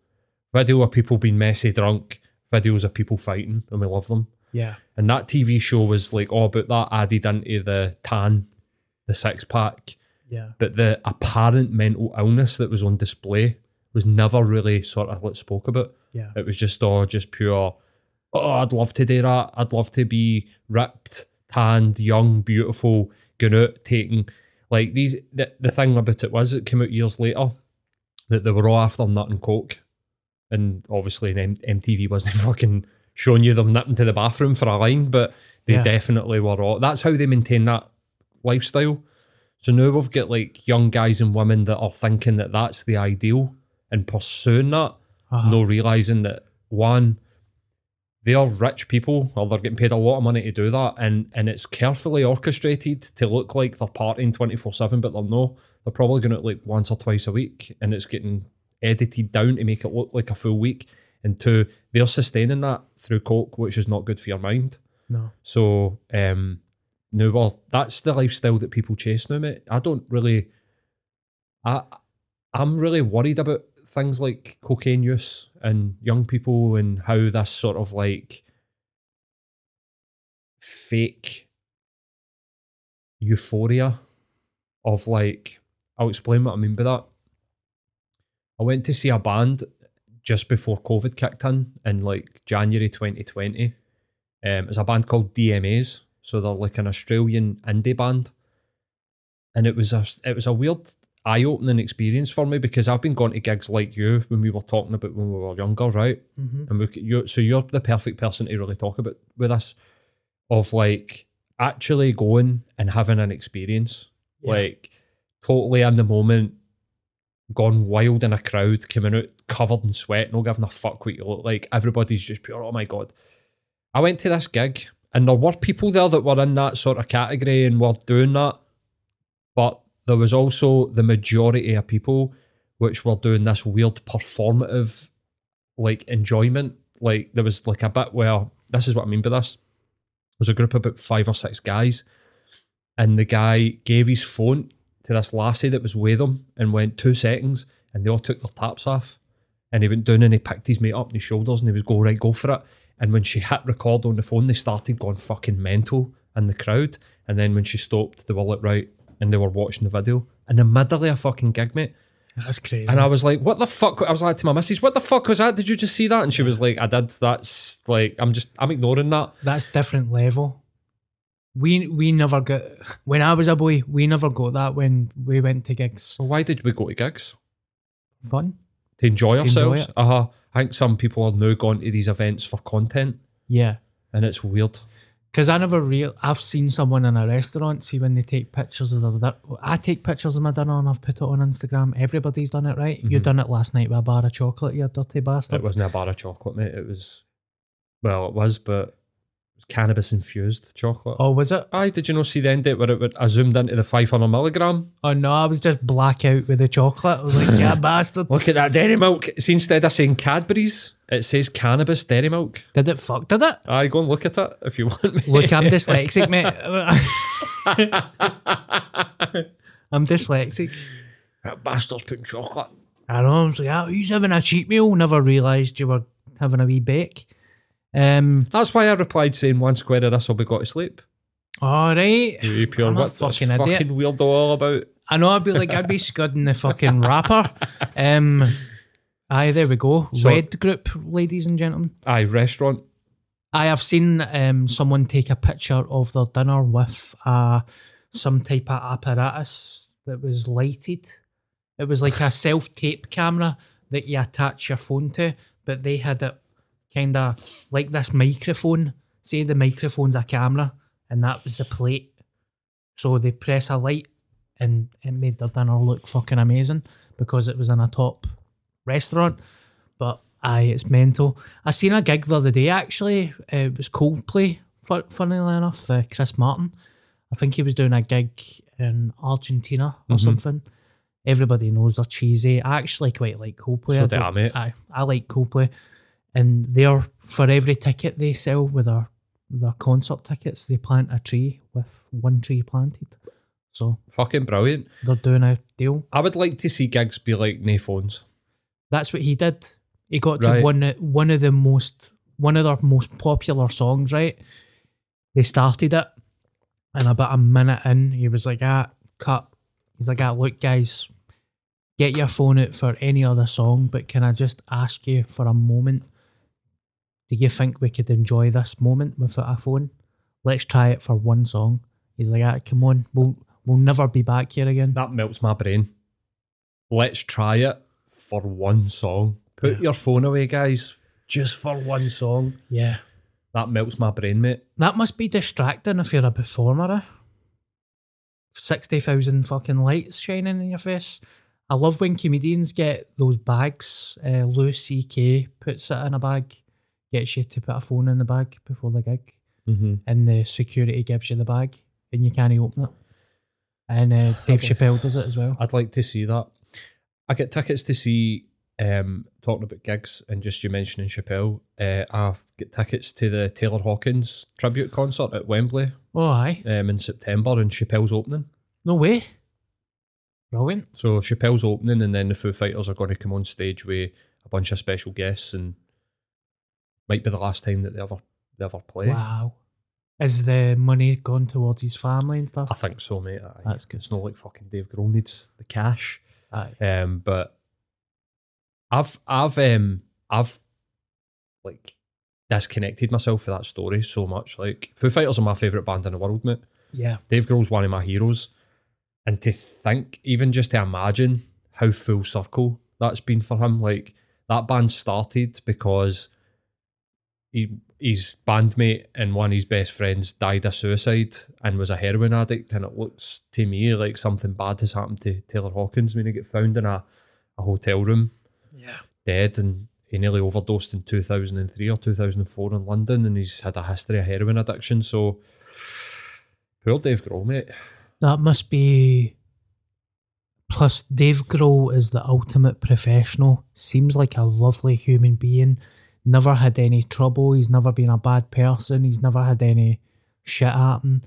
video of people being messy drunk, videos of people fighting, and we love them. Yeah. And that TV show was like all about that added into the tan, the six pack, Yeah. but the apparent mental illness that was on display was never really sort of like spoke about. Yeah. It was just all just pure. Oh, I'd love to do that. I'd love to be ripped, tanned, young, beautiful, going out, taking like these. The, the thing about it was it came out years later that they were all after nut and coke, and obviously M- MTV wasn't fucking showing you them nipping to the bathroom for a line, but they Yeah. definitely were all. That's how they maintain that lifestyle. So now we've got like young guys and women that are thinking that that's the ideal and pursuing that, Uh-huh. no realizing that one, they are rich people or they're getting paid a lot of money to do that, and and it's carefully orchestrated to look like they're partying twenty four seven, but they're no. They're probably going to like once or twice a week, and it's getting edited down to make it look like a full week. And two, they're sustaining that through coke, which is not good for your mind. No. So um no well that's the lifestyle that people chase now, mate. I don't really I I'm really worried about things like cocaine use and young people and how this sort of like fake euphoria of like I'll explain what I mean by that. I went to see a band just before COVID kicked in in like January 2020. Um, it's a band called DMAs, so they're like an Australian indie band, and it was a it was a weird eye opening experience for me because I've been going to gigs like you when we were talking about when we were younger, right? Mm-hmm. And we, you, so you're the perfect person to really talk about with us, of like actually going and having an experience, Yeah. like totally in the moment, gone wild in a crowd, coming out covered in sweat, not giving a fuck what you look like. Everybody's just pure. Oh my god! I went to this gig, and there were people there that were in that sort of category and were doing that, but there was also the majority of people which were doing this weird performative like enjoyment. Like there was like a bit where this is what I mean by this. There was a group of about five or six guys, and the guy gave his phone to this lassie that was with him and went two seconds, and they all took their taps off, and he went down and he picked his mate up on his shoulders and he was go right, go for it. And when she hit record on the phone, they started going fucking mental in the crowd. And then when she stopped, they were like right, and they were watching the video in the middle of a fucking gig, mate. That's crazy. And I was like, what the fuck? I was like to my missus, what the fuck was that? Did you just see that? And she was like, I did. That's like, I'm just, I'm ignoring that. That's different level. We we never got when I was a boy. We never got that when we went to gigs. So why did we go to gigs? Fun. To enjoy To ourselves? uh huh. I think some people are now going to these events for content, Yeah. and it's weird. Because I never real. I've seen someone in a restaurant see when they take pictures of their. I take pictures of my dinner and I've put it on Instagram. Everybody's done it, right? You done it last night with a bar of chocolate, you dirty bastard. Mm-hmm. It wasn't a bar of chocolate, mate. It was, well, it was, but was cannabis infused chocolate. Oh, was it? Aye, did you not see the end date where it would, I zoomed into the 500 milligram? Oh no, I was just blackout with the chocolate. I was like, yeah, bastard. Look at that dairy milk. See, instead of saying Cadbury's, it says cannabis dairy milk. Did it fuck? Did it? Aye, go and look at it if you want me. Look, I'm dyslexic, mate. I'm dyslexic. That bastard's putting chocolate. I know. I was like, oh, who's having a cheat meal? Never realised you were having a wee bake. Um. That's why I replied saying one square of this will be got to sleep. All right. You pure I'm what fucking idiot. fucking weirdo all about. I know. I'd be like, I'd be scudding the fucking wrapper. Um. Aye, there we go. So- Red group, ladies and gentlemen. Aye, restaurant. I have seen um, someone take a picture of their dinner with uh, some type of apparatus that was lighted. It was like a self tape camera that you attach your phone to, but they had it kind of like this microphone. Say the microphone's a camera, and that was the plate. So they press a light, and it made their dinner look fucking amazing because it was in a top restaurant. But aye, it's mental. I seen a gig the other day actually. It was Coldplay. fu- Funnily enough, uh, Chris Martin. I think he was doing a gig in Argentina or Mhm. something. Everybody knows they're cheesy. I actually quite like Coldplay. So I do I, don't- mate. Aye, I like Coldplay, and they're for every ticket they sell with their their concert tickets, they plant a tree with one tree planted. So Fucking brilliant. they're doing a deal. I would like to see gigs be like no phones. That's what he did. He got to Right. one one of the most one of their most popular songs. Right, they started it, and about a minute in, he was like, "Ah, cut." He's like, "Ah, look, guys, get your phone out for any other song, but can I just ask you for a moment? Do you think we could enjoy this moment without a phone? Let's try it for one song." He's like, "Ah, come on, we'll we'll never be back here again." That melts my brain. Let's try it for one song. Put Yeah. your phone away, guys. Just for one song. Yeah. That melts my brain, mate. That must be distracting if you're a performer. eh? sixty thousand fucking lights shining in your face. I love when comedians get those bags. Uh, Louis C.K. puts it in a bag, gets you to put a phone in the bag before the gig, Mm-hmm. and the security gives you the bag, and you can't open it. And uh, Dave Chappelle does it as well. I'd like to see that. I get tickets to see um talking about gigs and just you mentioning Chappelle. Uh, I get tickets to the Taylor Hawkins tribute concert at Wembley Oh, aye. um, in September and Chappelle's opening. No way. Brilliant. So Chappelle's opening and then the Foo Fighters are going to come on stage with a bunch of special guests and might be the last time that they ever they ever play. Wow. Is the money gone towards his family and stuff? I think so, mate. Aye. That's good. It's not like fucking Dave Grohl needs the cash. Aye. Um, but I've I've um I've like disconnected myself for that story so much. Like Foo Fighters are my favourite band in the world, mate. Yeah. Dave Grohl's one of my heroes. And to think, even just to imagine how full circle that's been for him. Like that band started because he his bandmate and one of his best friends died of suicide and was a heroin addict. And it looks to me like something bad has happened to Taylor Hawkins when he get found in a, a hotel room Yeah. dead and he nearly overdosed in 2003 or 2004 in London and he's had a history of heroin addiction. So, poor Dave Grohl, mate. That must be. Plus, Dave Grohl is the ultimate professional. Seems like a lovely human being. Never had any trouble. He's never been a bad person. He's never had any shit happen.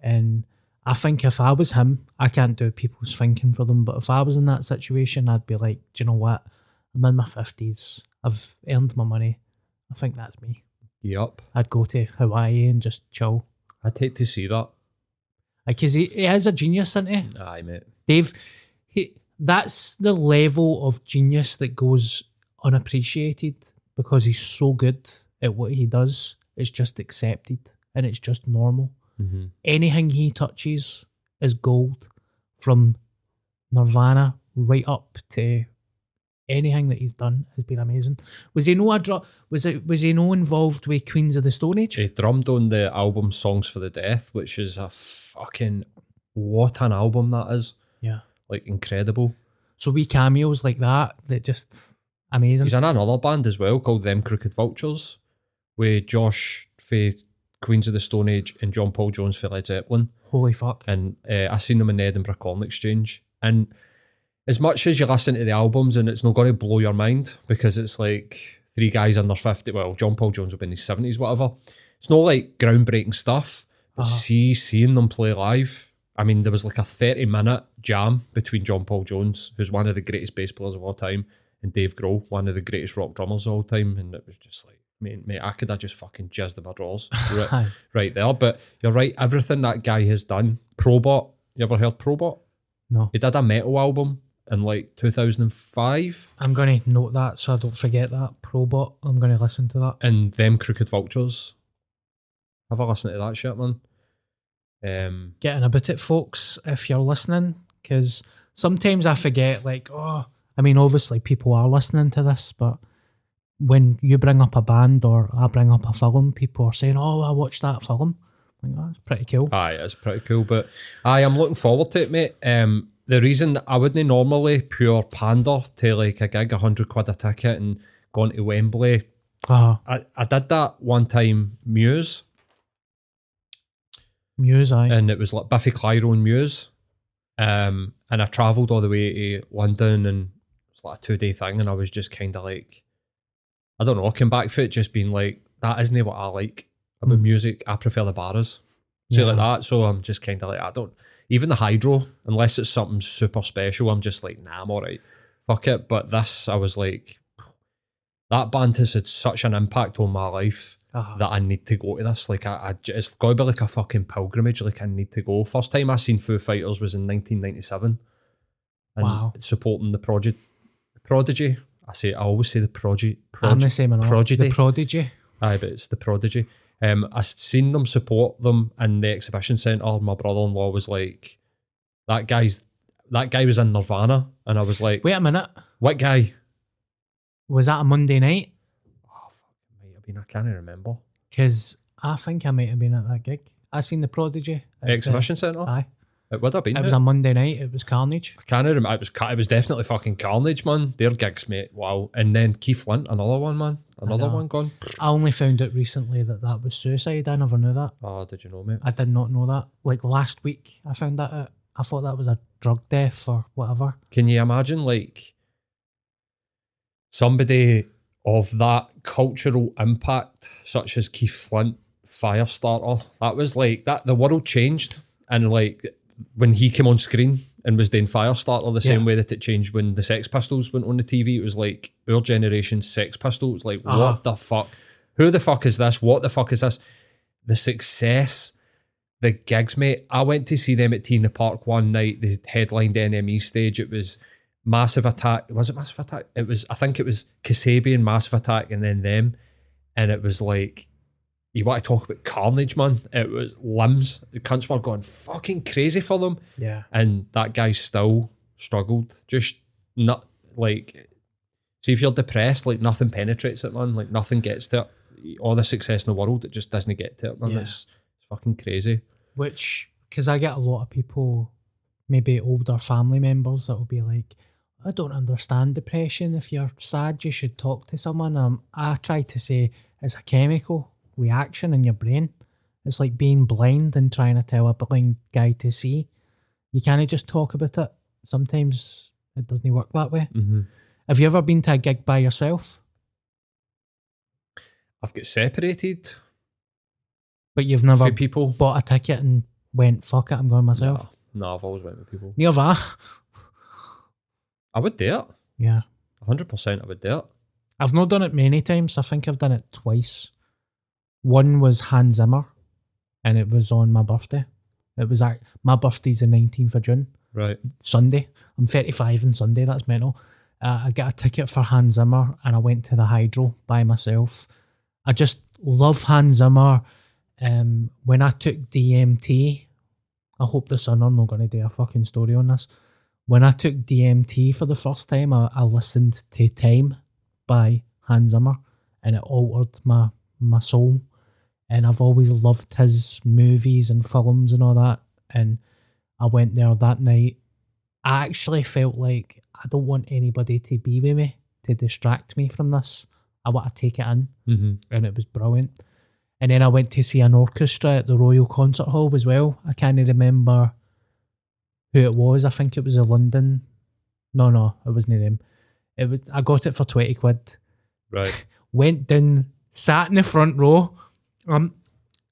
And I think if I was him, I can't do people's thinking for them, but if I was in that situation, I'd be like, do you know what? I'm in my 50s. I've earned my money. I think that's me. Yup. I'd go to Hawaii and just chill. I'd hate to see that. Because he, he is a genius, isn't he? Aye, mate. Dave, he, that's the level of genius that goes unappreciated because he's so good at what he does. It's just accepted and it's just normal. Mm-hmm. Anything he touches is gold from Nirvana right up to anything that he's done has been amazing. Was he no a dro- was it was he no involved with Queens of the Stone Age? He drummed on the album Songs for the Deaf, which is a fucking what an album that is. Yeah. Like incredible. So we cameos like that that just amazing. He's in another band as well called Them Crooked Vultures, with Josh for Queens of the Stone Age and John Paul Jones for Led Zeppelin. Holy fuck. and uh, I seen them in the Edinburgh Corn Exchange. And as much as you listen to the albums, and it's not going to blow your mind because it's like three guys under fifty. Well, John Paul Jones will be in his seventies, whatever. It's not like groundbreaking stuff, but Uh-huh. see seeing them play live. I mean, there was like a thirty minute jam between John Paul Jones, who's one of the greatest bass players of all time, and Dave Grohl, one of the greatest rock drummers of all time, and it was just like. Mate, mate, I could have just fucking jizzed in my drawers right, right there. But you're right, everything that guy has done. Probot, you ever heard Probot? No. He did a metal album in like 2005 I'm going to note that so I don't forget that. Probot. I'm going to listen to that. and Them Crooked Vultures. Have a listen to that shit, man. Um, Getting about it, folks, if you're listening, because sometimes I forget, like, oh, I mean, obviously people are listening to this, but when you bring up a band or I bring up a film, people are saying, oh, I watched that film. I'm like, oh, that's pretty cool. aye, it's pretty cool. But I'm looking forward to it, mate. Um, the reason I wouldn't normally pure pander to like a gig, a 100 quid a ticket and going to Wembley. Ah, I, I did that one time, Muse, Muse, aye. and it was like Biffy Clyro and Muse. Um, and I travelled all the way to London and like a two day thing, and I was just kind of like, I don't know, I came back for it just being like, that isn't what I like about Mm. music. I prefer the bars. See, like that. So I'm just kind of like, I don't, even the hydro, unless it's something super special, I'm just like, nah, I'm all right. Fuck it. But this, I was like, that band has had such an impact on my life Ah. that I need to go to this. Like, I, I it's got to be like a fucking pilgrimage. Like, I need to go. First time I seen Foo Fighters was in 1997. And Wow. supporting the Prodigy. Prodigy. I say, I always say the Prodigy. I'm the same and all. Prodigy. The Prodigy. Aye, but it's the Prodigy. Um, I seen them support them in the exhibition centre. My brother-in-law was like, "That guy's that guy was in Nirvana," and I was like, Wait a minute. "What guy?" Was that a Monday night? Oh, fuck, might have been. I can't remember. Because I think I might have been at that gig. I seen the Prodigy. at the- Exhibition centre. Aye. It would have been. It was mate. a Monday night. It was carnage. I can't remember. It was it was definitely fucking carnage, man. Their gigs, mate. Wow. And then Keith Flint, another one, man. Another one gone. I only found out recently that that was suicide. I never knew that. Oh, did you know, mate? I did not know that. Like last week, I found that out. I thought that was a drug death or whatever. Can you imagine, like, somebody of that cultural impact, such as Keith Flint, Firestarter? That was like that. The world changed, and like when he came on screen and was doing Firestarter, the same Yeah. way that it changed when the Sex Pistols went on the TV. It was like our generation's Sex Pistols. Like, Uh-huh. what the fuck? Who the fuck is this? What the fuck is this? The success the gigs, mate. I went to see them at T in the Park one night. They headlined NME stage. It was Massive Attack. Was it Massive Attack? It was. I think it was Kasabian, Massive Attack, and then them. And it was like, you want to talk about carnage, man? It was limbs. The cunts were going fucking crazy for them, Yeah. and that guy still struggled. Just not like. See, if you're depressed, like nothing penetrates it, man. Like nothing gets to it. All the success in the world, it just doesn't get to it, man. Yeah. It's, it's fucking crazy. Which, because I get a lot of people, maybe older family members, that will be like, I don't understand depression. If you're sad, you should talk to someone. Um, I try to say it's a chemical reaction in your brain. It's like being blind and trying to tell a blind guy to see. You can't just talk about it. Sometimes it doesn't work that way. Mm-hmm. Have you ever been to a gig by yourself, I've got separated but you've never people. bought a ticket and went, fuck it, I'm going myself? No, no, I've always went with people. I. I would do it. Yeah. 100% I would do it. I've not done it many times. I think I've done it twice. One was Hans Zimmer, and it was on my birthday. It was at, my birthday's the 19th of June, Right. Sunday. I'm 35 on Sunday, that's mental. Uh, I got a ticket for Hans Zimmer and I went to the Hydro by myself. I just love Hans Zimmer. Um, when I took DMT, I hope the Sun are not going to do a fucking story on this. When I took DMT for the first time, I, I listened to Time by Hans Zimmer and it altered my, my soul. And I've always loved his movies and films and all that. And I went there that night. I actually felt like I don't want anybody to be with me to distract me from this. I want to take it in Mm-hmm. and it was brilliant. And then I went to see an orchestra at the Royal Concert Hall as well. I can't remember who it was. I think it was a London. No, no, it wasn't them. It was. I got it for twenty quid. Right. Went down, sat in the front row. Um,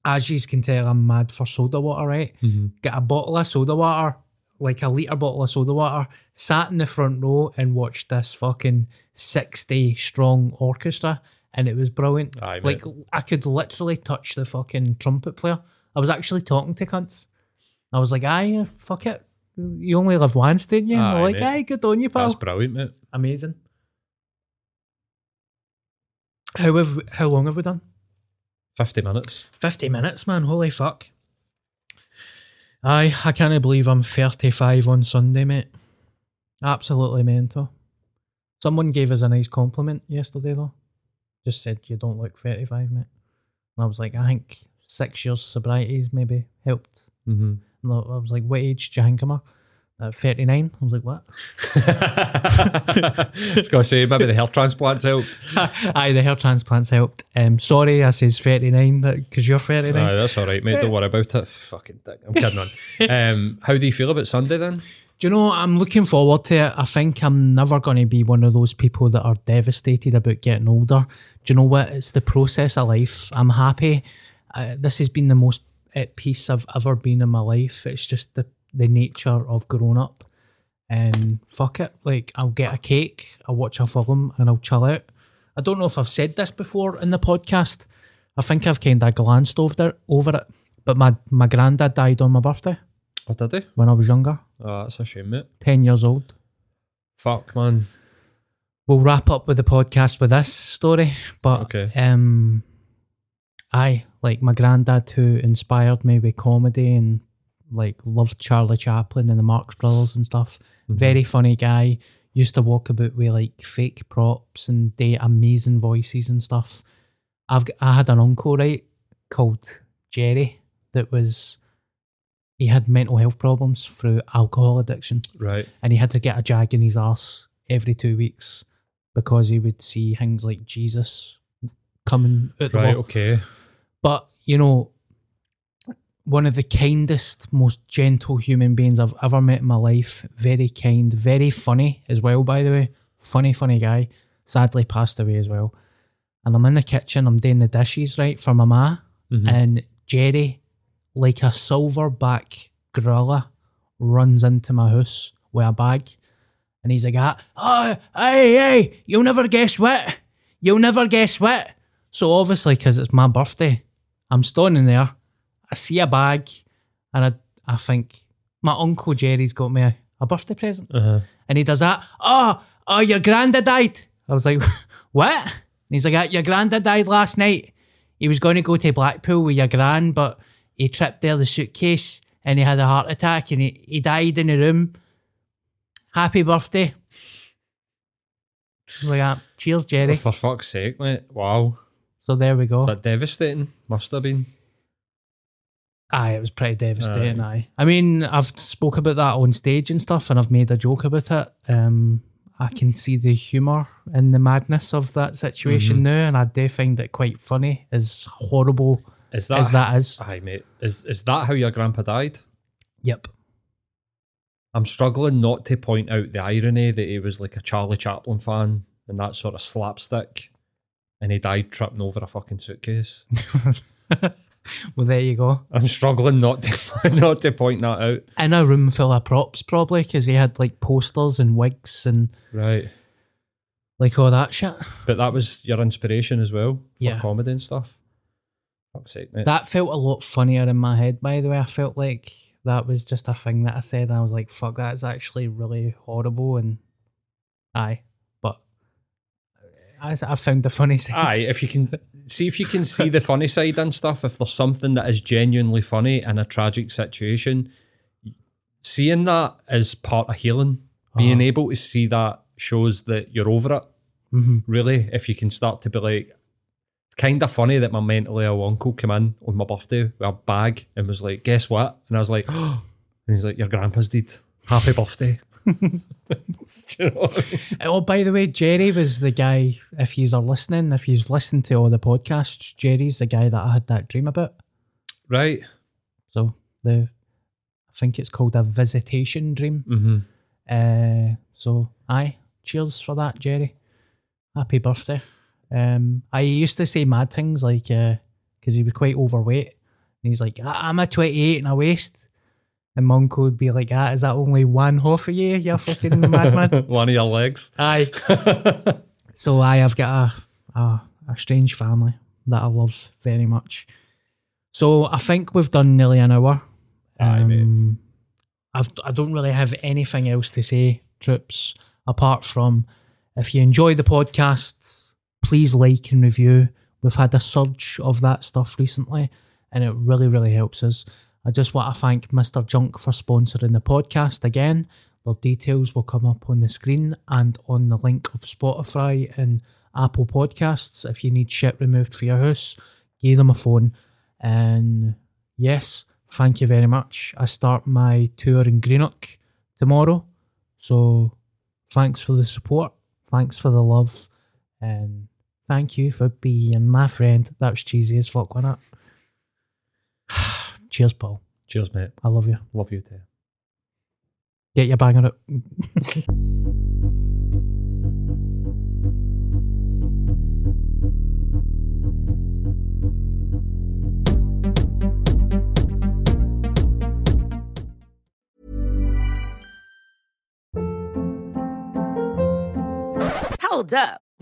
as you can tell, I'm mad for soda water. Right, Mm-hmm. get a bottle of soda water, like a litre bottle of soda water, sat in the front row and watched this fucking 60 strong orchestra. And it was brilliant. Aye, like. I could literally touch the fucking trumpet player. I was actually talking to cunts. I was like, aye, fuck it. You only live once, didn't you? Aye, like, mate. aye, good on you, pal. That's brilliant, mate. Amazing. How, have, how long have we done? 50 minutes. 50 minutes, man. Holy fuck. Aye, I can't believe I'm 35 on Sunday, mate. Absolutely mental. Someone gave us a nice compliment yesterday, though. Just said, you don't look 35, mate. And I was like, I think six years sobriety's maybe helped. Mm-hmm. And I I was like, what age do you think am I? At 39. I was like, what? I was going to say, maybe the hair transplants helped. Aye, the hair transplants helped. Um, sorry, I says 39 because you're 39. Aye, that's all right, mate. Don't worry about it. Fucking dick. I'm kidding on. Um, how do you feel about Sunday then? Do you know, I'm looking forward to it. I think I'm never going to be one of those people that are devastated about getting older. Do you know what? It's the process of life. I'm happy. Uh, this has been the most at peace I've ever been in my life. It's just the, the nature of growing up. And fuck it. Like, I'll get a cake, I'll watch a film, and I'll chill out. I don't know if I've said this before in the podcast. I think I've kind of glanced over it, over it. But my, my granddad died on my birthday Oh, did they? when I was younger, Oh, that's a shame, mate. 10 years old. Fuck, man. we'll wrap up with the podcast with this story. But Okay. um, I like my granddad who inspired me with comedy and like loved Charlie Chaplin and the Marx Brothers and stuff. Mm-hmm. Very funny guy. Used to walk about with like fake props and do amazing voices and stuff. I've I had an uncle right called Jerry that was he had mental health problems through alcohol addiction, Right. and he had to get a jag in his arse every two weeks because he would see things like Jesus coming out the Right. wall. Okay. But you know, one of the kindest, most gentle human beings I've ever met in my life. Very kind, very funny as well. By the way, funny, funny guy. Sadly, passed away as well. And I'm in the kitchen. I'm doing the dishes right for my ma, Mhm. and Jerry, like a silverback gorilla, runs into my house with a bag, and he's like, "Ah, oh, hey, hey, you'll never guess what? You'll never guess what." So obviously, because it's my birthday, I'm standing there. I see a bag, and I, I think my uncle Jerry's got me a, a birthday present, Uh-huh. and he does that. Oh, oh, your granddad died. I was like, what? And he's like, "Ah, your granddad died last night. He was going to go to Blackpool with your grand, but he tripped there the suitcase and he had a heart attack and he, he died in the room. Happy birthday. Like that. Cheers, Jerry. Oh, for fuck's sake, mate. Wow. So there we go. Is that devastating? Must have been. Aye, it was pretty devastating. Aye. I mean, I've spoke about that on stage and stuff, and I've made a joke about it. Um, I can see the humour in the madness of that situation now, and I do find it quite funny, as horrible Is that as that is. Aye, mate. Is is that how your grandpa died? Yep. I'm struggling not to point out the irony that he was like a Charlie Chaplin fan and that sort of slapstick, and he died tripping over a fucking suitcase. Well, there you go. I'm struggling not to not to point that out. In a room full of props, probably, because he had like posters and wigs and Right. like all that shit. But that was your inspiration as well for Yeah. comedy and stuff. Fuck's sake, mate. That felt a lot funnier in my head, by the way. I felt like that was just a thing that I said, and I was like, fuck, that's actually really horrible. And aye, but I, I found the funny side. Aye, if you can see if you can see the funny side and stuff, if there's something that is genuinely funny in a tragic situation, seeing that is part of healing. Being Uh-huh. able to see that shows that you're over it. Mhm. Really, if you can start to be like, it's kind of funny that my mentally ill uncle came in on my birthday with a bag and was like, "Guess what?" And I was like, "Oh," and he's like, "Your grandpa's dead. Happy birthday." Do you know I mean? Oh, by the way, Jerry was the guy, if you are listening, if you've listened to all the podcasts, Jerry's the guy that I had that dream about. Right. So the, I think it's called a visitation dream. Mm-hmm. Uh, so aye, cheers for that, Jerry. Happy birthday. Um, I used to say mad things like, because he was quite overweight, and he's like, "I- I'm a 28 and a waist. And uncle would be like, ah, is that only one half of you, you fucking madman? One of your legs. Aye. so I have got a, a a strange family that I love very much. So I think we've done nearly an hour. Aye, mate. Um, I've, I don't really have anything else to say, troops, apart from if you enjoy the podcast, please like and review. We've had a surge of that stuff recently, and it really, really helps us. I just want to thank Mr. Junk for sponsoring the podcast again. Their details will come up on the screen and on the link of Spotify and Apple Podcasts. If you need shit removed for your house, give them a phone. And yes, thank you very much. I start my tour in Greenock tomorrow. So thanks for the support. Thanks for the love. And thank you for being my friend. That was cheesy as fuck, wasn't it? Cheers, Paul. Cheers, mate. I love you. Love you too. Get your bang on it. Hold up.